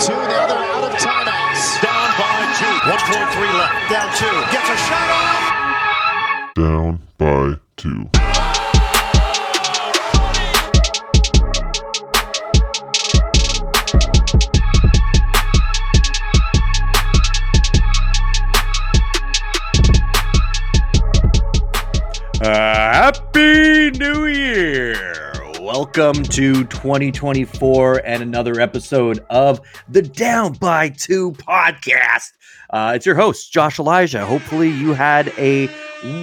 two. Now they're out of timeouts. Down by two. 1.3 left. Down two. Gets a shot off. Down by two. Welcome to 2024 and another episode of the Down by Two podcast. Uh, it's your host, Josh Elijah. Hopefully, you had a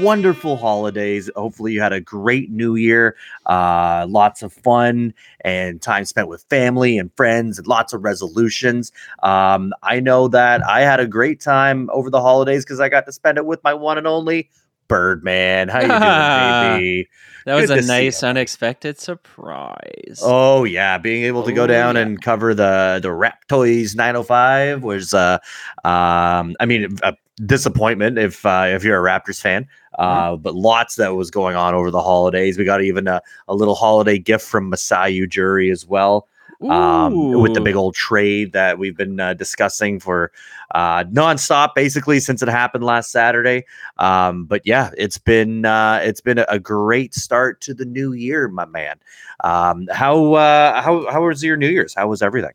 wonderful holidays. Hopefully, you had a great new year. Uh, lots of fun and time spent with family and friends, and lots of resolutions. Um, I know that I had a great time over the holidays because I got to spend it with my one and only Birdman. How you doing, baby? That was Good a nice, unexpected surprise. Oh yeah, being able to go Oh, down yeah. and cover the the Raptors 905 was uh um I mean a disappointment if uh, if you're a Raptors fan. Uh, but lots that was going on over the holidays. We got even a, a little holiday gift from Masai Ujiri as well um, with the big old trade that we've been uh, discussing for uh, nonstop, basically since it happened last Saturday. Um, but yeah, it's been uh, it's been a, great start to the new year, my man. Um, how uh, how how was your New Year's? How was everything?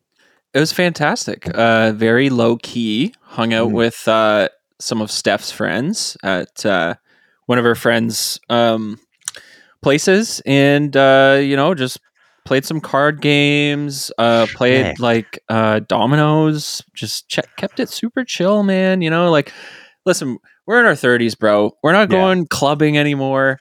It was fantastic. Uh, very low key. Hung out Mhm. with uh, some of Steph's friends at uh, one of her friends' um, places, and uh, you know, just played some card games. Uh, played like uh, dominoes. Just che- kept it super chill, man. You know, like listen, we're in our thirties, bro. We're not Yeah. going clubbing anymore.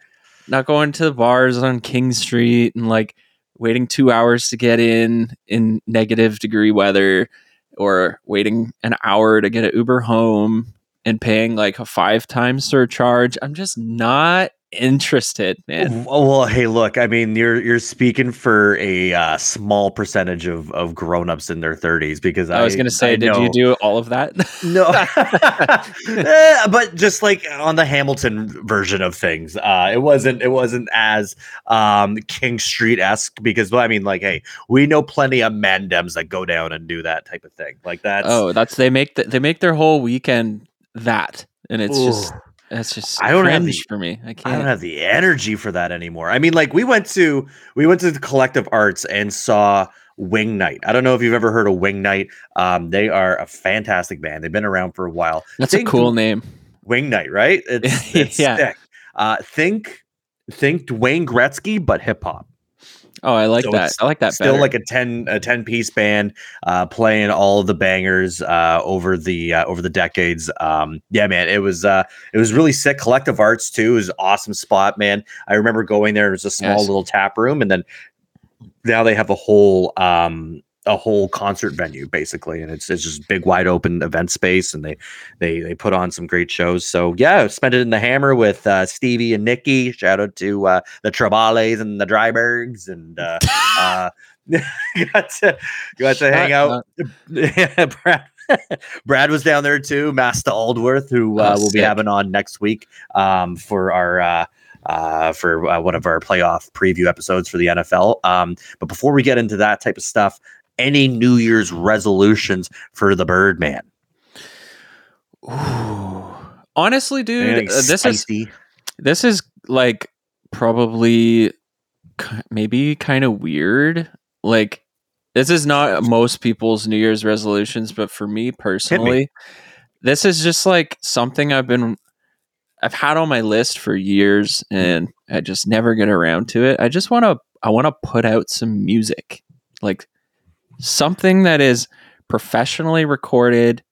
Not going to the bars on King Street and like waiting two hours to get in in negative degree weather or waiting an hour to get an Uber home and paying like a five times surcharge. I'm just not interested, man. Well, hey, look. I mean, you're you're speaking for a uh, small percentage of of grown-ups in their 30s because I, I was gonna say, I did you do all of that? No, Eh, but just like on the Hamilton version of things, uh, it wasn't it wasn't as um, King Street esque because well, I mean, like, hey, we know plenty of mandems that go down and do that type of thing. Like that oh, that's they make the, they make their whole weekend that, and it's just Ooh. it's just I don't have the- for me. I can't. I don't have the energy for that anymore. I mean, like we went to we went to the Collective Arts and saw Wing Night. I don't know if you've ever heard of Wing Night. Um, they are a fantastic band. They've been around for a while. that's a cool name. Wing Night, right? It's, it's Yeah. Uh, think think Dwayne Gretzky, but hip hop. Oh, I like So that. I like that Still better. like a 10 a 10 piece band uh playing all the bangers uh over the uh, over the decades. Um yeah man, it was uh it was really sick. Collective Arts too is awesome spot, man. I remember going there, it was a small Yes. little tap room and then now they have a whole um a whole concert venue basically and it's it's just big wide open event space and they they they put on some great shows. So yeah spent it in the hammer with uh stevie and nikki shout out to uh the Trebales and the drybergs and uh uh got to got to hang out. Brad, Brad was down there too Master Aldworth who uh, Oh, we'll be having on next week um for our uh uh, for uh, one of our playoff preview episodes for the NFL. Um, but before we get into that type of stuff, any New Year's resolutions for the Birdman? Ooh. Honestly, dude, uh, this is this is like probably maybe kind of weird. Like this is not most people's New Year's resolutions, but for me personally, this is just like something I've been I've had on my list for years and I just never get around to it. I just want to I want to put out some music. Like something that is professionally recorded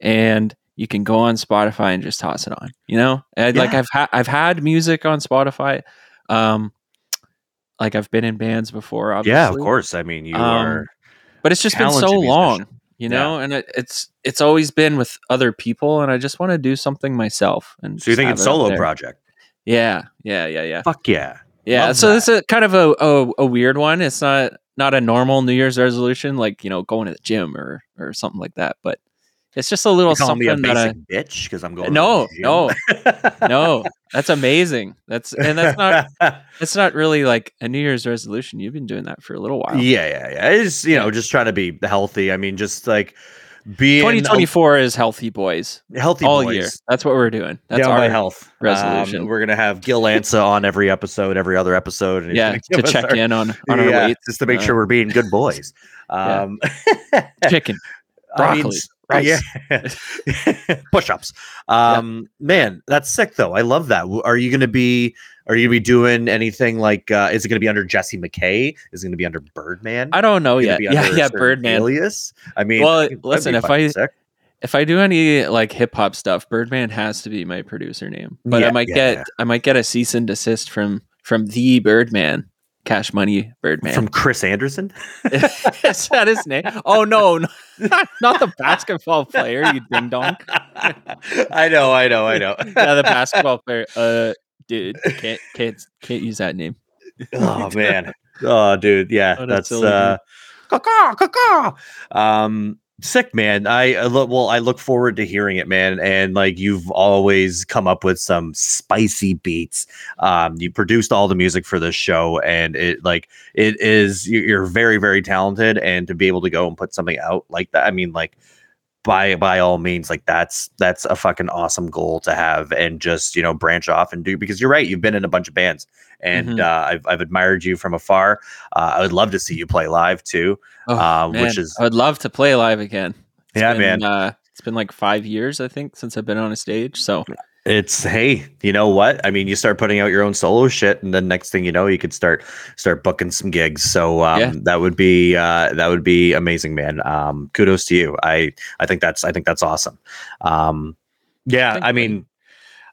and you can go on Spotify and just toss it on. You know, and like I've had I've had music on Spotify. Um, like I've been in bands before. Obviously. Yeah, of course. I mean, you Um, are. but it's just been so talented long, musician. you know, and it, it's it's always been with other people, and I just want to do something myself. And So you think it's solo project? Yeah, yeah, yeah, yeah, Fuck yeah! Yeah. love So that. this is kind of a, a a weird one. It's not not a normal New Year's resolution, like you know, going to the gym or or something like that. But It's just a little me a something that I, bitch because I'm going. to no, no, no. That's amazing. That's and that's not that's not really like a New Year's resolution. You've been doing that for a little while. Yeah, yeah, yeah. It's you know just trying to be healthy. I mean, just like being 2024 is healthy boys healthy all boys. year. That's what we're doing. That's Down our health resolution. Um, we're gonna have Gil Ansa on every episode, every other episode. and yeah to check our- in on on our yeah, weight. just to make uh, sure we're being good boys. Yeah. Um, Chicken. I mean, rice. yeah, push-ups. Um, man, that's sick though. I love that. Are you going to be? Are you going to be doing anything like? Uh, is it going to be under Jesse McKay? Is it going to be under Birdman? I don't know yet. Yeah, yeah, Birdman. Alias. I mean, Well, listen, if I- sick. If I do any like hip hop stuff, Birdman has to be my producer name. But Yeah, I might yeah, get yeah. I might get a cease and desist from from the Birdman, Cash Money Birdman. from Chris Anderson. Is that his name? Oh no, no not the basketball player, you ding dong. I know, I know, I know. Yeah, the basketball player. Uh, dude, can't can't can't use that name. oh man. Oh dude, yeah, that's silly uh caw, caw, caw. um sick man. I, I look well, I look forward to hearing it, man. And like you've always come up with some spicy beats. Um you produced all the music for this show and it like it is you- you're very, very talented and to be able to go and put something out like that. I mean, like by by all means like that's that's a fucking awesome goal to have and just you know branch off and do because you're right you've been in a bunch of bands and Mhm. uh, I've, I've admired you from afar uh, i would love to see you play live too Oh, Um, which is- I would love to play live again. It's Yeah, been, man. Uh, it's been like five years, I think, since I've been on a stage. So it's hey you know what? I mean you start putting out your own solo shit and then next thing you know you could start start booking some gigs. So um Yeah. that would be uh that would be amazing man. Um kudos to you. I i think that's i think that's awesome. Um yeah i mean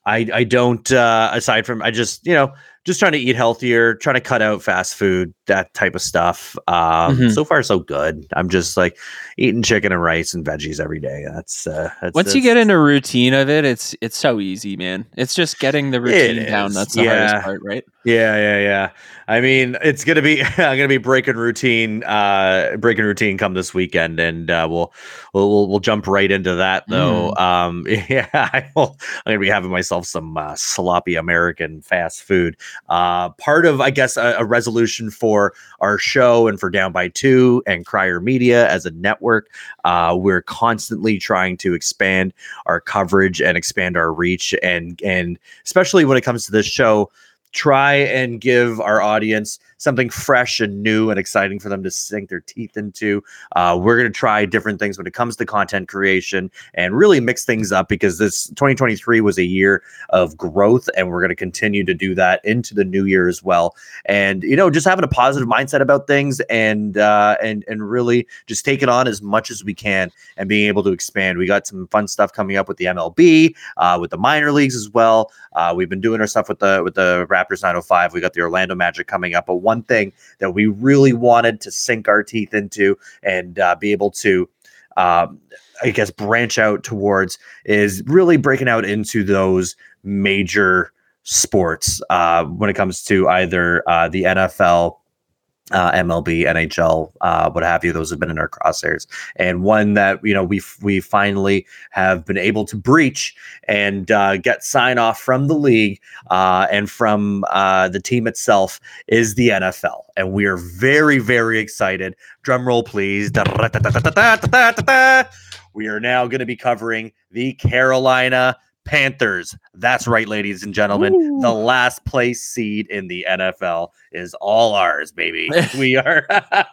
i i don't uh aside from i just you know just trying to eat healthier trying to cut out fast food that type of stuff um Mhm. so far so good i'm just like eating chicken and rice and veggies every day that's uh that's, once you get into a routine of it, it's it's so easy, man. It's just getting the routine down. That's the yeah. hardest part, right? Yeah, yeah, yeah. I mean, it's gonna be I'm gonna be breaking routine, uh, breaking routine come this weekend, and uh, we'll, we'll we'll jump right into that though. Um, yeah, I will, I'm gonna be having myself some uh, sloppy American fast food. Uh, part of I guess a, a resolution for our show and for Down by Two and Crier Media as a network. Uh, we're constantly trying to expand our coverage and expand our reach, and and especially when it comes to this show try and give our audience something fresh and new and exciting for them to sink their teeth into. Uh, we're going to try different things when it comes to content creation and really mix things up because this 2023 was a year of growth and we're going to continue to do that into the new year as well. And you know, just having a positive mindset about things and uh, and and really just take it on as much as we can and being able to expand. We got some fun stuff coming up with the MLB, uh, with the minor leagues as well. Uh, we've been doing our stuff with the with the Raptors 905. We got the Orlando Magic coming up. But one thing that we really wanted to sink our teeth into and uh, be able to, um, I guess, branch out towards is really breaking out into those major sports uh, when it comes to either uh, the NFL. Uh, MLB, NHL, uh, what have you? Those have been in our crosshairs, and one that you know we we finally have been able to breach and uh, get sign off from the league uh, and from uh, the team itself is the NFL, and we are very very excited. Drum roll, please. We are now going to be covering the Carolina Panthers. That's right, ladies and gentlemen. The last place seed in the NFL is all ours, baby. we are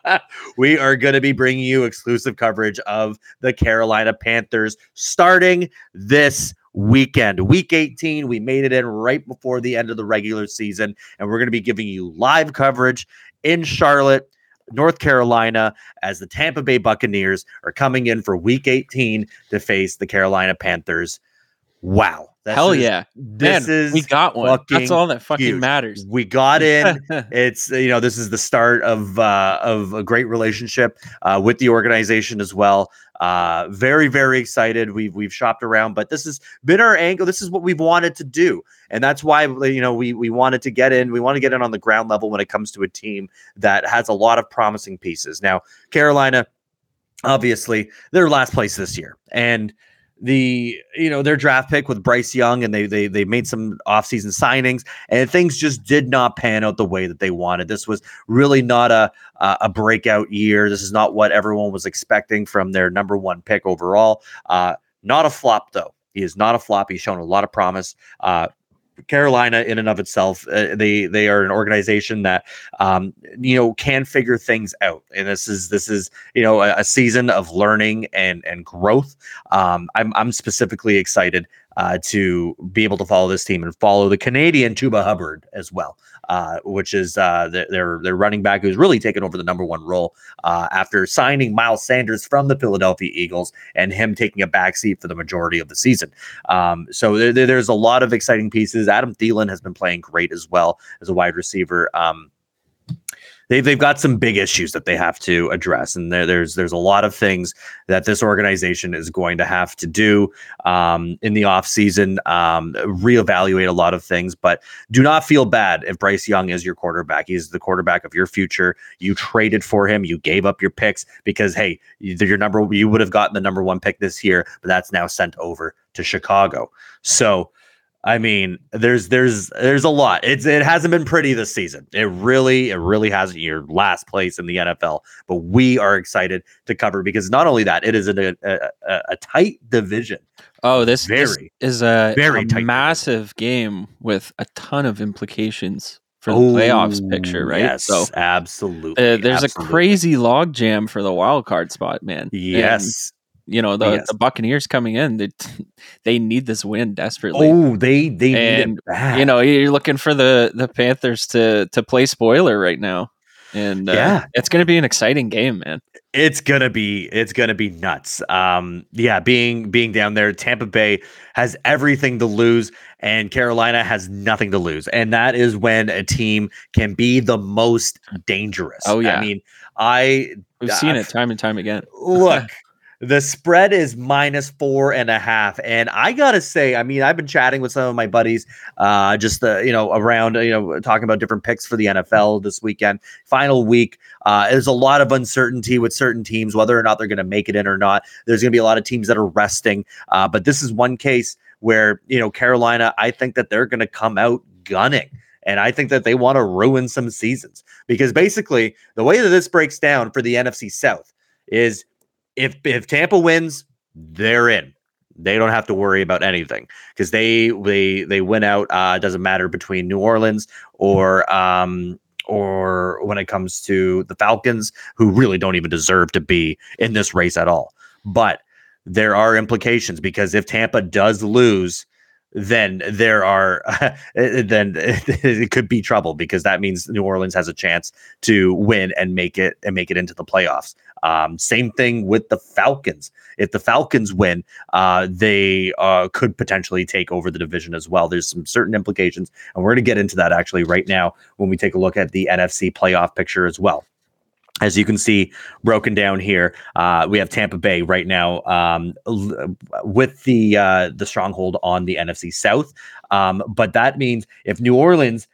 we are going to be bringing you exclusive coverage of the Carolina Panthers starting this weekend. Week 18, we made it in right before the end of the regular season and we're going to be giving you live coverage in Charlotte North Carolina as the Tampa Bay Buccaneers are coming in for week 18 to face the Carolina Panthers. Wow. This Hell is- yeah, This man! is we got one. That's all that fucking huge. matters. We got in. it's you know this is the start of uh, of a great relationship uh, with the organization as well. Uh, very very excited. We've we've shopped around, but this has been our angle. This is what we've wanted to do, and that's why you know we we wanted to get in. We want to get in on the ground level when it comes to a team that has a lot of promising pieces. Now Carolina obviously they're last place this year, and the you know their draft pick with Bryce Young and they they they made some offseason signings and things just did not pan out the way that they wanted. This was really not a a breakout year. This is not what everyone was expecting from their number one pick overall. Uh, not a flop though. He is not a flop. He's shown a lot of promise. Uh, Carolina, in and of itself, uh, they they are an organization that um, you know can figure things out, and this is this is you know a, a season of learning and and growth. Um, I'm I'm specifically excited uh, to be able to follow this team and follow the Canadian Chuba Hubbard as well, uh, which is uh, their their running back who's really taken over the number one role uh, after signing Miles Sanders from the Philadelphia Eagles and him taking a backseat for the majority of the season. Um, so there, there's a lot of exciting pieces. Adam Thielen has been playing great as well as a wide receiver. Um, they, they've got some big issues that they have to address and there, there's there's a lot of things that this organization is going to have to do um, in the offseason um, reevaluate a lot of things but do not feel bad if bryce young is your quarterback. He's the quarterback of your future. You traded for him. You gave up your picks because hey your number you would have gotten the number one pick this year but that's now sent over to chicago. So I mean, there's there's there's a lot. It's it hasn't been pretty this season. It really it really hasn't. Your last place in the NFL, but we are excited to cover because not only that, it is a a, a, a tight division. Oh, this, very this is a very a tight massive game with a ton of implications for the playoffs picture, right? Yes, so absolutely. uh, there's absolutely. a crazy log jam for the wild card spot, man. Yes. You know the, Yes. the Buccaneers coming in. They they need this win desperately. Oh, they they need And, you know you're looking for the the Panthers to to play spoiler right now, and uh, Yeah. it's going to be an exciting game, man. it's gonna be it's gonna be nuts um yeah being being down there tampa bay has everything to lose and carolina has nothing to lose and that is when a team can be the most dangerous Oh, yeah. i mean i We've seen it time and time again. look the spread is minus four and a half. And i gotta say i mean i've been chatting with some of my buddies uh just uh, you know around you know talking about different picks for the nfl this weekend. Final week uh there's a lot of uncertainty with certain teams whether or not they're going to make it in or not. There's going to be a lot of teams that are resting uh but this is one case where you know carolina i think that they're going to come out gunning. And I think that they want to ruin some seasons. Because basically the way that this breaks down for the NFC South is if if Tampa wins, they're in. They don't have to worry about anything because they they they win out. Uh, doesn't matter between New Orleans or um or when it comes to the Falcons, who really don't even deserve to be in this race at all. But there are implications because if Tampa does lose, then there are then it could be trouble because that means New Orleans has a chance to win and make it and make it into the playoffs. Um, same thing with the Falcons. If the Falcons win, uh, they uh, could potentially take over the division as well. There's some certain implications, and we're going to get into that actually right now when we take a look at the NFC playoff picture as well. As you can see, broken down here, uh, we have Tampa Bay right now um, l- with the uh, the stronghold on the NFC South. Um, but that means if New Orleans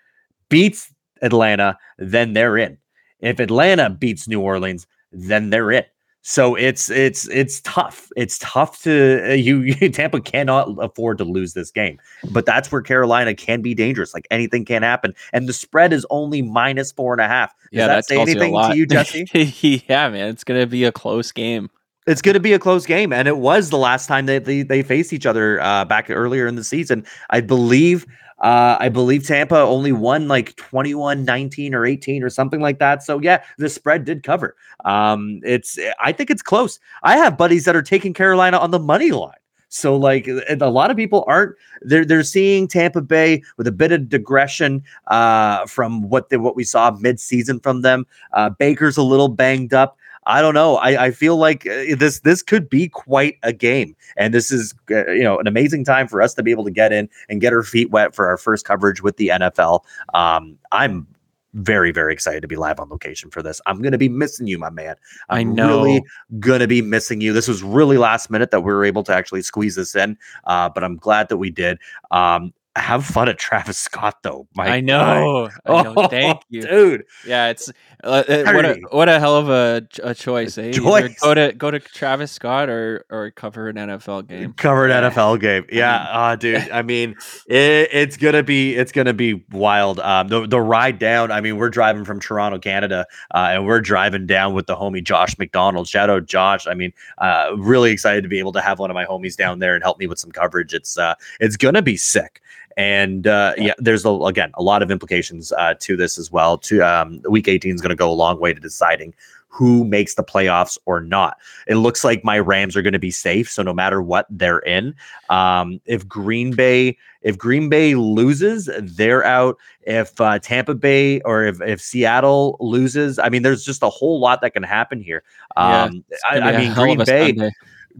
beats Atlanta, then they're in. If Atlanta beats New Orleans, then they're it. So it's it's it's tough. It's tough to uh, you, you. Tampa cannot afford to lose this game, but that's where Carolina can be dangerous. Like anything can happen, and the spread is only minus four and a half. Does yeah, that, that say tells you anything to you, Jesse? yeah, man, it's going to be a close game. it's going to be a close game, and it was the last time that they, they faced each other uh, back earlier in the season. I believe. Uh, I believe Tampa only won like 21, 19 or 18 or something like that. So yeah, the spread did cover. Um, it's I think it's close. I have buddies that are taking Carolina on the money line. So like a lot of people aren't they're they're seeing Tampa Bay with a bit of digression uh, from what they, what we saw mid season from them. Uh, Baker's a little banged up. I don't know. I, I feel like uh, this this could be quite a game, and this is uh, you know an amazing time for us to be able to get in and get our feet wet for our first coverage with the NFL. Um, I'm very very excited to be live on location for this. I'm gonna be missing you, my man. I I'm know. really gonna be missing you. This was really last minute that we were able to actually squeeze this in, uh, but I'm glad that we did. Um, have fun at Travis Scott though. I know. I know. Oh, Thank you. dude. Yeah, it's uh, uh, what a what a hell of a, a choice. Eh? Choice. Go to go to Travis Scott or or cover an NFL game. Covered Yeah. NFL game. Yeah, uh, dude. I mean, it, it's gonna be it's gonna be wild. Um, the the ride down. I mean, we're driving from Toronto, Canada, uh, and we're driving down with the homie Josh McDonald. Shout out Josh. I mean, uh, really excited to be able to have one of my homies down there and help me with some coverage. It's uh, it's gonna be sick. And uh, yeah, there's a, again a lot of implications uh, to this as well. To um, week 18 is going to go a long way to deciding who makes the playoffs or not. It looks like my Rams are going to be safe, so no matter what they're in. Um, if Green Bay if Green Bay loses, they're out. If uh, Tampa Bay or if, if Seattle loses, I mean, there's just a whole lot that can happen here. Um, It's I, I mean, Green Bay, Sunday.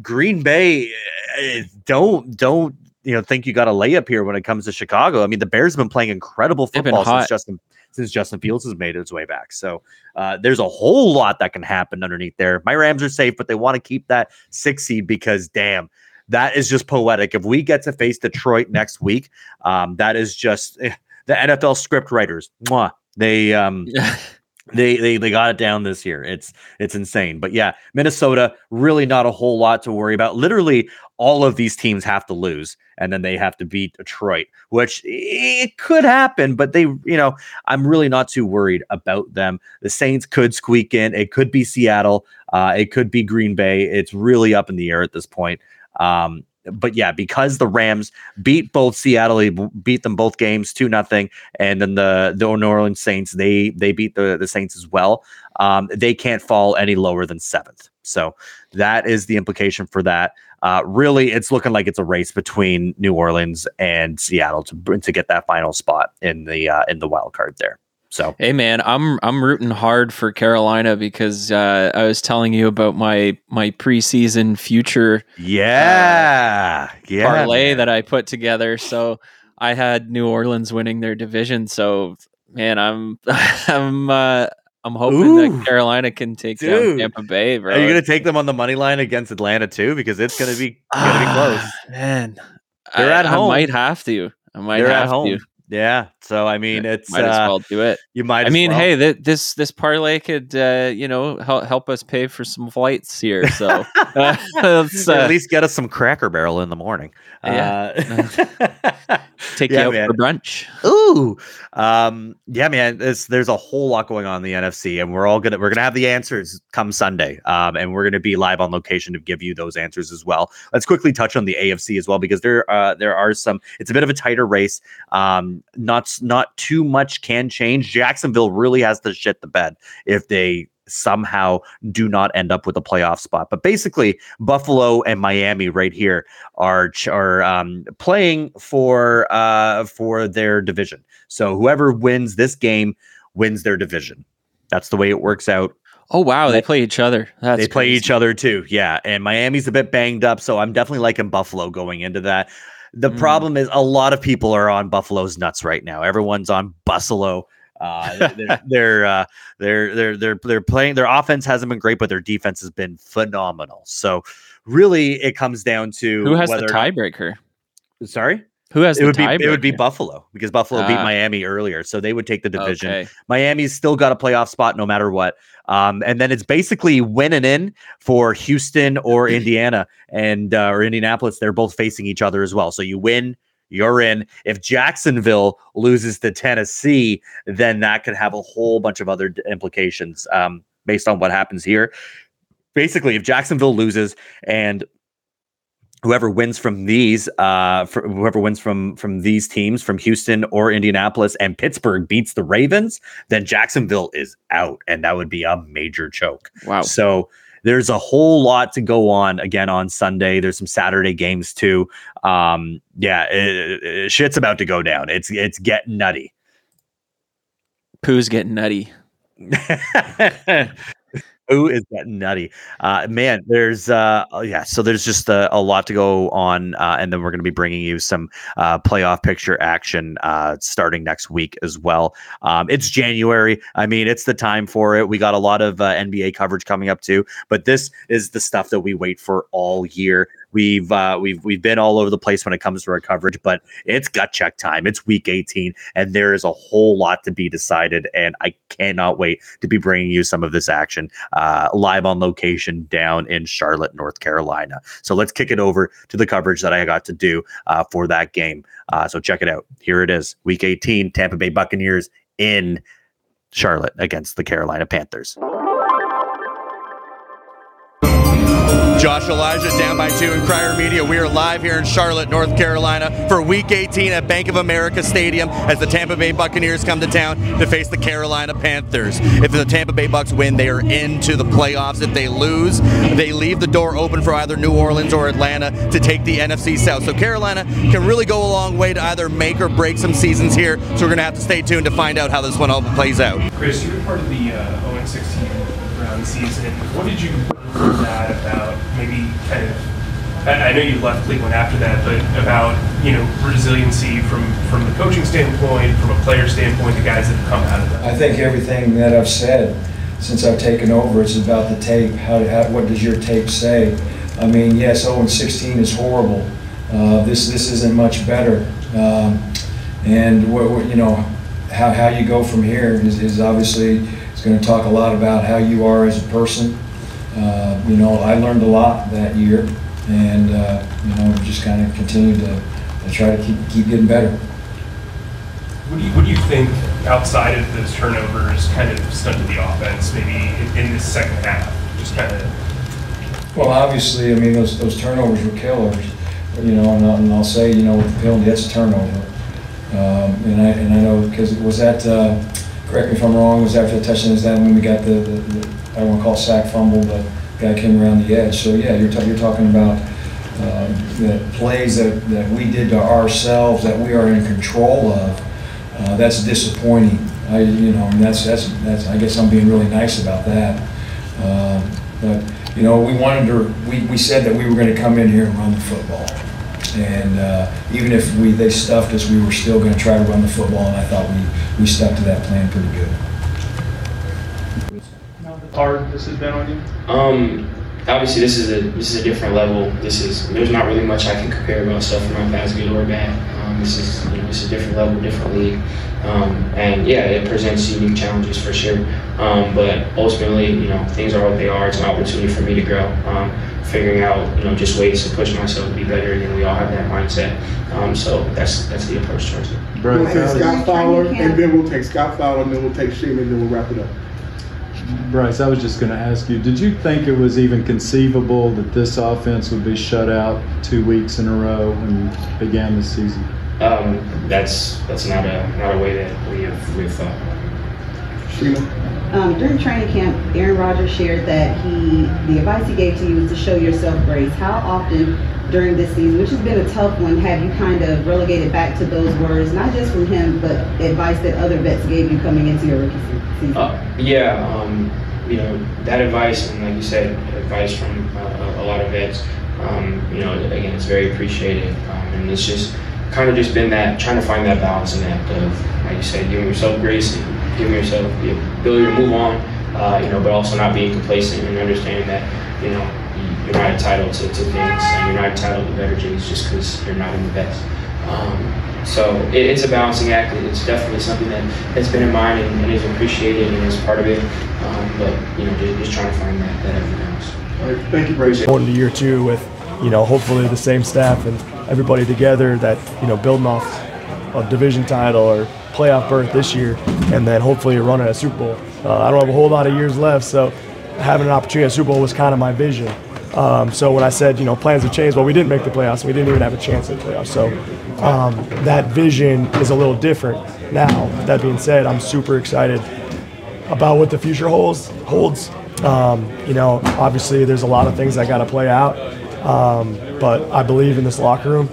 Green Bay, eh, don't don't you know think you got a layup here when it comes to Chicago. I mean, the Bears have been playing incredible football since. Justin since Justin Fields has made his way back. So uh, there's a whole lot that can happen underneath there. My Rams are safe, but they want to keep that six seed because damn. That is just poetic. If we get to face Detroit next week, um, that is just eh, the NFL script writers. Mwah, they um, they they they got it down this year. It's it's insane. But yeah, Minnesota really not a whole lot to worry about. Literally all of these teams have to lose and then they have to beat Detroit, which it could happen, but they, you know, I'm really not too worried about them. The Saints could squeak in. It could be Seattle. Uh, it could be Green Bay. It's really up in the air at this point. Um, but yeah, because the Rams beat both Seattle, beat them both games two nothing, and then the the New Orleans Saints they they beat the the Saints as well. Um, they can't fall any lower than seventh. So that is the implication for that. Uh, really, it's looking like it's a race between New Orleans and Seattle to to get that final spot in the uh, in the wild card there. So Hey man, I'm I'm rooting hard for Carolina because uh, I was telling you about my my preseason future yeah, yeah, parlay man. that I put together. So I had New Orleans winning their division. So man, I'm I'm uh, I'm hoping Ooh. that Carolina can take Dude. down Tampa Bay, bro. Are you gonna take them on the money line against Atlanta too? Because it's gonna be gonna be close. Ah, man. They're I, at I home. might have to. I might They're have at home. to. Yeah. So I mean, it's might as uh, well do it. you might. I mean, well. hey, th- this this parlay could uh, you know help help us pay for some flights here. So uh, let's uh, at least get us some Cracker Barrel in the morning. Yeah. Uh, take yeah, you out man. for brunch. Ooh, um, yeah, man. There's there's a whole lot going on in the NFC, and we're all gonna we're gonna have the answers come Sunday, um, and we're gonna be live on location to give you those answers as well. Let's quickly touch on the AFC as well because there uh there are some. It's a bit of a tighter race. Um, not not too much can change. Jacksonville really has to shit the bed if they somehow do not end up with a playoff spot. But basically, Buffalo and Miami right here are are um, playing for uh, for their division. So whoever wins this game wins their division. That's the way it works out. Oh wow, they play each other. That's they play crazy. each other too. Yeah, and Miami's a bit banged up, so I'm definitely liking Buffalo going into that. The Mm. problem is a lot of people are on Buffalo's nuts right now. Everyone's on Buffalo. Uh, they're they're, uh, they're they're they're they're playing. Their offense hasn't been great, but their defense has been phenomenal. So really, it comes down to Who has the tiebreaker? Sorry, Who has it would be it would be Buffalo because Buffalo beat Ah. Miami earlier, so they would take the division. Okay. Miami's still got a playoff spot no matter what. Um, and then it's basically winning in for Houston or Indiana and uh, or Indianapolis. They're both facing each other as well. So you win, you're in. If Jacksonville loses to Tennessee, then that could have a whole bunch of other implications um, based on what happens here. Basically, if Jacksonville loses and whoever wins from these uh whoever wins from from these teams from Houston or Indianapolis and Pittsburgh beats the Ravens then Jacksonville is out and that would be a major choke. Wow. So there's a whole lot to go on again on Sunday. There's some Saturday games too. Um yeah, it, it- shit's about to go down. It's it's getting nutty. Pooh's getting nutty. Who is that nutty? Uh, man, there's uh, oh, yeah. So there's just a, a lot to go on, uh, and then we're going to be bringing you some uh, playoff picture action uh, starting next week as well. Um, it's January. I mean, it's the time for it. We got a lot of uh, NBA coverage coming up too, but this is the stuff that we wait for all year. We've uh, we've we've been all over the place when it comes to our coverage, but it's gut check time. It's week 18, and there is a whole lot to be decided. And I cannot wait to be bringing you some of this action uh, live on location down in Charlotte, North Carolina. So let's kick it over to the coverage that I got to do uh, for that game. Uh, so check it out. Here it is, Week 18, Tampa Bay Buccaneers in Charlotte against the Carolina Panthers. Josh Elijah down by two in Crier Media. We are live here in Charlotte, North Carolina for Week 18 at Bank of America Stadium as the Tampa Bay Buccaneers come to town to face the Carolina Panthers. If the Tampa Bay Bucks win, they are into the playoffs. If they lose, they leave the door open for either New Orleans or Atlanta to take the NFC South. So Carolina can really go a long way to either make or break some seasons here. So we're going to have to stay tuned to find out how this one all plays out. Chris, you were part of the uh, 0 16 round season. What did you learn from that about maybe kind of? I I know you left Cleveland after that, but about you know resiliency from from the coaching standpoint, from a player standpoint, the guys that have come out of that. I think everything that I've said since I've taken over is about the tape. How, how what does your tape say? I mean, yes, 0 and 16 is horrible. Uh, this this isn't much better. Um, and what, what you know, how, how you go from here is, is obviously it's going to talk a lot about how you are as a person. Uh, you know, I learned a lot that year, and uh, you know, just kind of continue to, to try to keep keep getting better. What do you what do you think outside of those turnovers kind of stunted the offense maybe in, in this second half? Just kind of Well, obviously, I mean, those, those turnovers were killers, you know, and I'll, and I'll say, you know, with the penalty, that's a turnover. Um, and I, and I know, because it was that, uh, correct me if I'm wrong, was after the touchdown, is that when we got the, the, the I don't want to call sack fumble, but guy came around the edge. So, yeah, you're, ta- you're talking about, um, the plays that, that we did to ourselves that we are in control of. Uh, that's disappointing. I, you know, and that's, that's, that's, I guess I'm being really nice about that. Um, But, you know, we wanted to, we, we said that we were gonna come in here and run the football. And, uh, even if we, they stuffed us, we were still gonna try to run the football, and I thought we, we stuck to that plan pretty good. How hard this has been on you. Um, obviously this is a this is a different level. This is there's not really much I can compare myself from my past, good or bad. This is you know this is a different level, different league, um, and yeah, it presents unique challenges for sure. Um, but ultimately, you know, things are what they are. It's an opportunity for me to grow. Um, figuring out you know just ways to push myself to be better, and we all have that mindset. Um, so that's that's the approach towards it. We'll take Scott Fowler, and then we'll take Scott Fowler, and then we'll take Sheeman, and then we'll wrap it up. Bryce, I was just going to ask you, did you think it was even conceivable that this offense would be shut out two weeks in a row when you began the season? Um, that's that's not a not a way that we have we've thought. Sheeman? Um, during training camp, Aaron Rodgers shared that he, the advice he gave to you was to show yourself grace. How often during this season, which has been a tough one, have you kind of relegated back to those words, not just from him, but advice that other vets gave you coming into your rookie season? Uh, yeah, um, you know that advice, and like you said, advice from uh, a lot of vets. Um, you know, again, it's very appreciated, um, and it's just kind of just been that trying to find that balance balancing act of, like you said, giving yourself grace and giving yourself the ability to move on. Uh, you know, but also not being complacent and understanding that you know you- you're not entitled to, to things and you're not entitled to better days just because you're not in the best. Um, so it, it's a balancing act. It's definitely something that has been in mind and, and is appreciated and is part of it. Um, but you know, just, just trying to find that that healthy balance. All right, thank you, Bryce. going into year two with, you know, hopefully the same staff and everybody together that, you know, building off a division title or playoff berth this year and then hopefully you're running a Super Bowl. Uh, I don't have a whole lot of years left, so having an opportunity at Super Bowl was kind of my vision. Um, so when I said, you know, plans have changed, well, we didn't make the playoffs. We didn't even have a chance at the playoffs. So um, that vision is a little different now. That being said, I'm super excited about what the future holds. Holds. Um, you know, obviously, there's a lot of things that got to play out, um, but I believe in this locker room.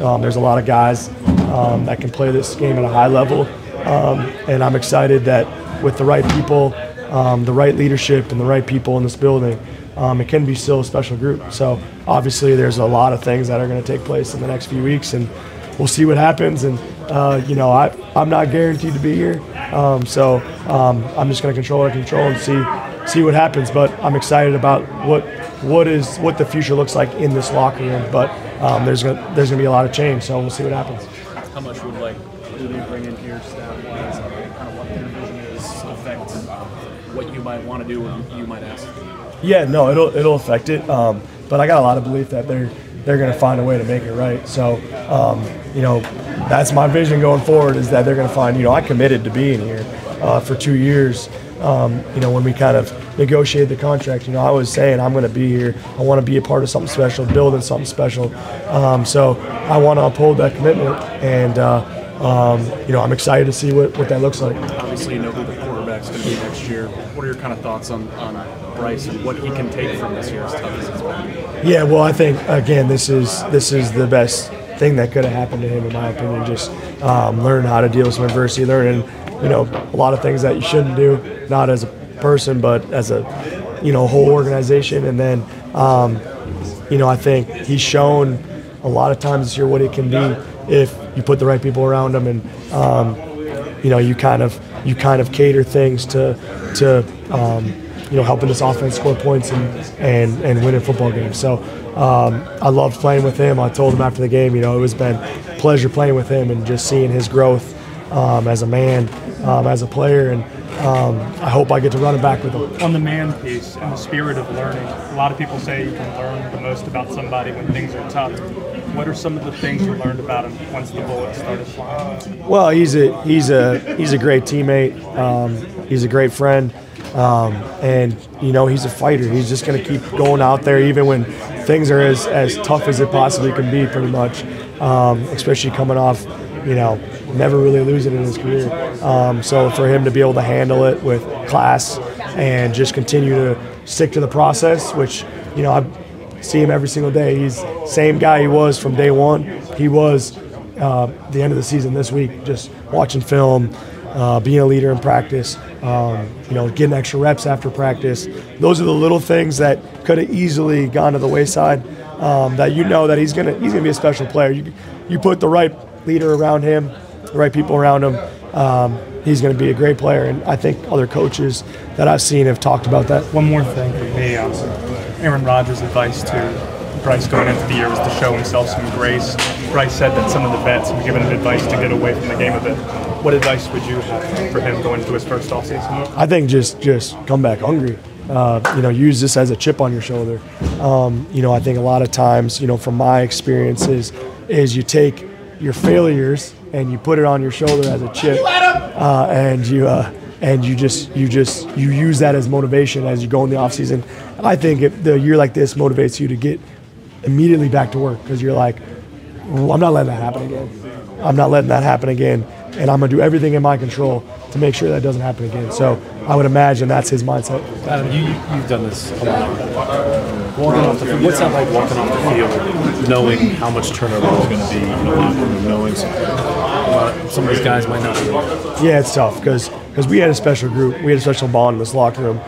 Um, there's a lot of guys um, that can play this game at a high level, um, and I'm excited that with the right people, um, the right leadership, and the right people in this building, it can be still a special group. So obviously, there's a lot of things that are going to take place in the next few weeks, and we'll see what happens. And uh, you know, I I'm not guaranteed to be here, um, so um, I'm just going to control what control and see see what happens. But I'm excited about what what is what the future looks like in this locker room. But um, there's gonna there's gonna be a lot of change, so we'll see what happens. How much would like who they bring in here staff wise, kind of what their vision is affect what you might want to do or you might ask? Yeah, no, it'll it'll affect it. Um, but I got a lot of belief that they're they're going to find a way to make it right. So, um, you know, that's my vision going forward is that they're going to find. You know, I committed to being here uh, for two years. Um, you know, when we kind of negotiated the contract, you know, I was saying I'm going to be here. I want to be a part of something special, building something special. Um, so I want to uphold that commitment, and uh, um, you know, I'm excited to see what, what that looks like. Obviously, you know who the quarterback's going to be next year. What are your kind of thoughts on, on Bryce and what he can take from this year as tough as it's been? Yeah, well, I think again, this is this is the best thing that could have happened to him, in my opinion. Just um, learn how to deal with some adversity, learning, you know, a lot of things that you shouldn't do, not as a person, but as a, you know, whole organization. And then, um, you know, I think he's shown a lot of times this year what it can be if you put the right people around him, and um, you know, you kind of you kind of cater things to to. Um, you know, helping this offense score points and and, and winning football games. So um, I loved playing with him. I told him after the game, you know, it was been pleasure playing with him and just seeing his growth um, as a man, um, as a player, and um, I hope I get to run it back with him. On the man piece and the spirit of learning, a lot of people say you can learn the most about somebody when things are tough. What are some of the things you learned about him once the bullets started flying? Well, he's a he's a he's a great teammate. Um, he's a great friend. Um, and you know he's a fighter. He's just going to keep going out there, even when things are as, as tough as it possibly can be, pretty much. Um, especially coming off, you know, never really losing in his career. Um, so for him to be able to handle it with class and just continue to stick to the process, which you know I see him every single day. He's same guy he was from day one. He was uh, the end of the season this week, just watching film uh, being a leader in practice, um, you know, getting extra reps after practice. Those are the little things that could have easily gone to the wayside. Um, that you know that he's gonna he's gonna be a special player. You you put the right leader around him, the right people around him. Um, he's going to be a great player, and I think other coaches that I've seen have talked about that. One more thing for me, um, Aaron Rodgers' advice to Bryce going into the year was to show himself some grace. Bryce said that some of the vets were giving him advice to get away from the game a bit. What advice would you have for him going into his first off season? I think just just come back hungry. Uh, you know, use this as a chip on your shoulder. Um, you know, I think a lot of times, you know, from my experiences, is you take your failures and you put it on your shoulder as a chip, uh, and you uh, and you just you just you use that as motivation as you go in the off season. I think if the year like this motivates you to get immediately back to work because you're like, well, I'm not letting that happen again. I'm not letting that happen again, and I'm gonna do everything in my control to make sure that doesn't happen again. So I would imagine that's his mindset. Adam, you, you've done this a lot. Walking off the field, what's that like walking off the field, knowing how much turnover is going to be in the locker room, knowing some, uh, some of these guys might not be. Yeah, it's tough because because we had a special group, we had a special bond in this locker room.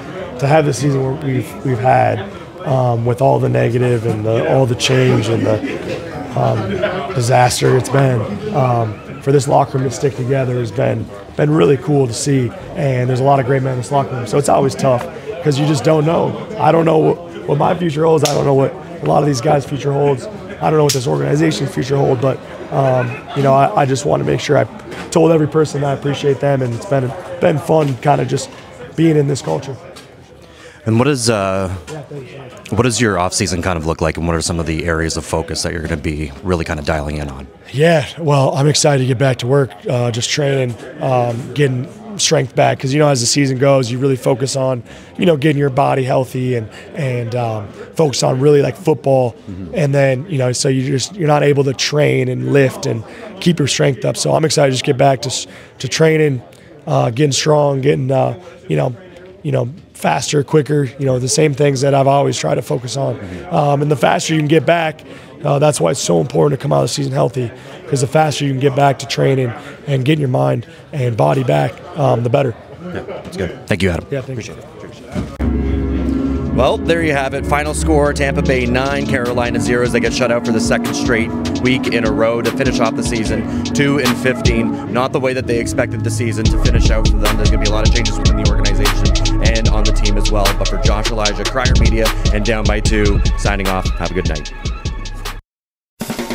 To have the season we've we've had um, with all the negative and the, all the change and the um, disaster it's been. Um, for this locker room to stick together has been been really cool to see, and there's a lot of great men in this locker room. So it's always tough because you just don't know. I don't know what, what my future holds. I don't know what a lot of these guys' future holds. I don't know what this organization's future holds, but um, you know, I, I just want to make sure I told every person that I appreciate them, and it's been been fun, kind of just being in this culture. And what is uh, what does your off season kind of look like, and what are some of the areas of focus that you're going to be really kind of dialing in on? Yeah, well, I'm excited to get back to work, uh, just training, um, getting strength back because you know as the season goes, you really focus on you know getting your body healthy and and um, focus on really like football, and then you know so you just you're not able to train and lift and keep your strength up. So I'm excited to just get back to to training, uh, getting strong, getting uh, you know you know faster, quicker. You know the same things that I've always tried to focus on, um, and the faster you can get back. Uh, that's why it's so important to come out of the season healthy, because the faster you can get back to training and getting your mind and body back, um, the better. Yeah, that's good. Thank you, Adam. Yeah, thank you. Well, there you have it. Final score Tampa Bay 9, Carolina 0 as they get shut out for the second straight week in a row to finish off the season 2 and 15. Not the way that they expected the season to finish out for them. There's going to be a lot of changes within the organization and on the team as well. well. But for Josh Elijah, Crier Media, and Down by Two, signing off. Have a good night.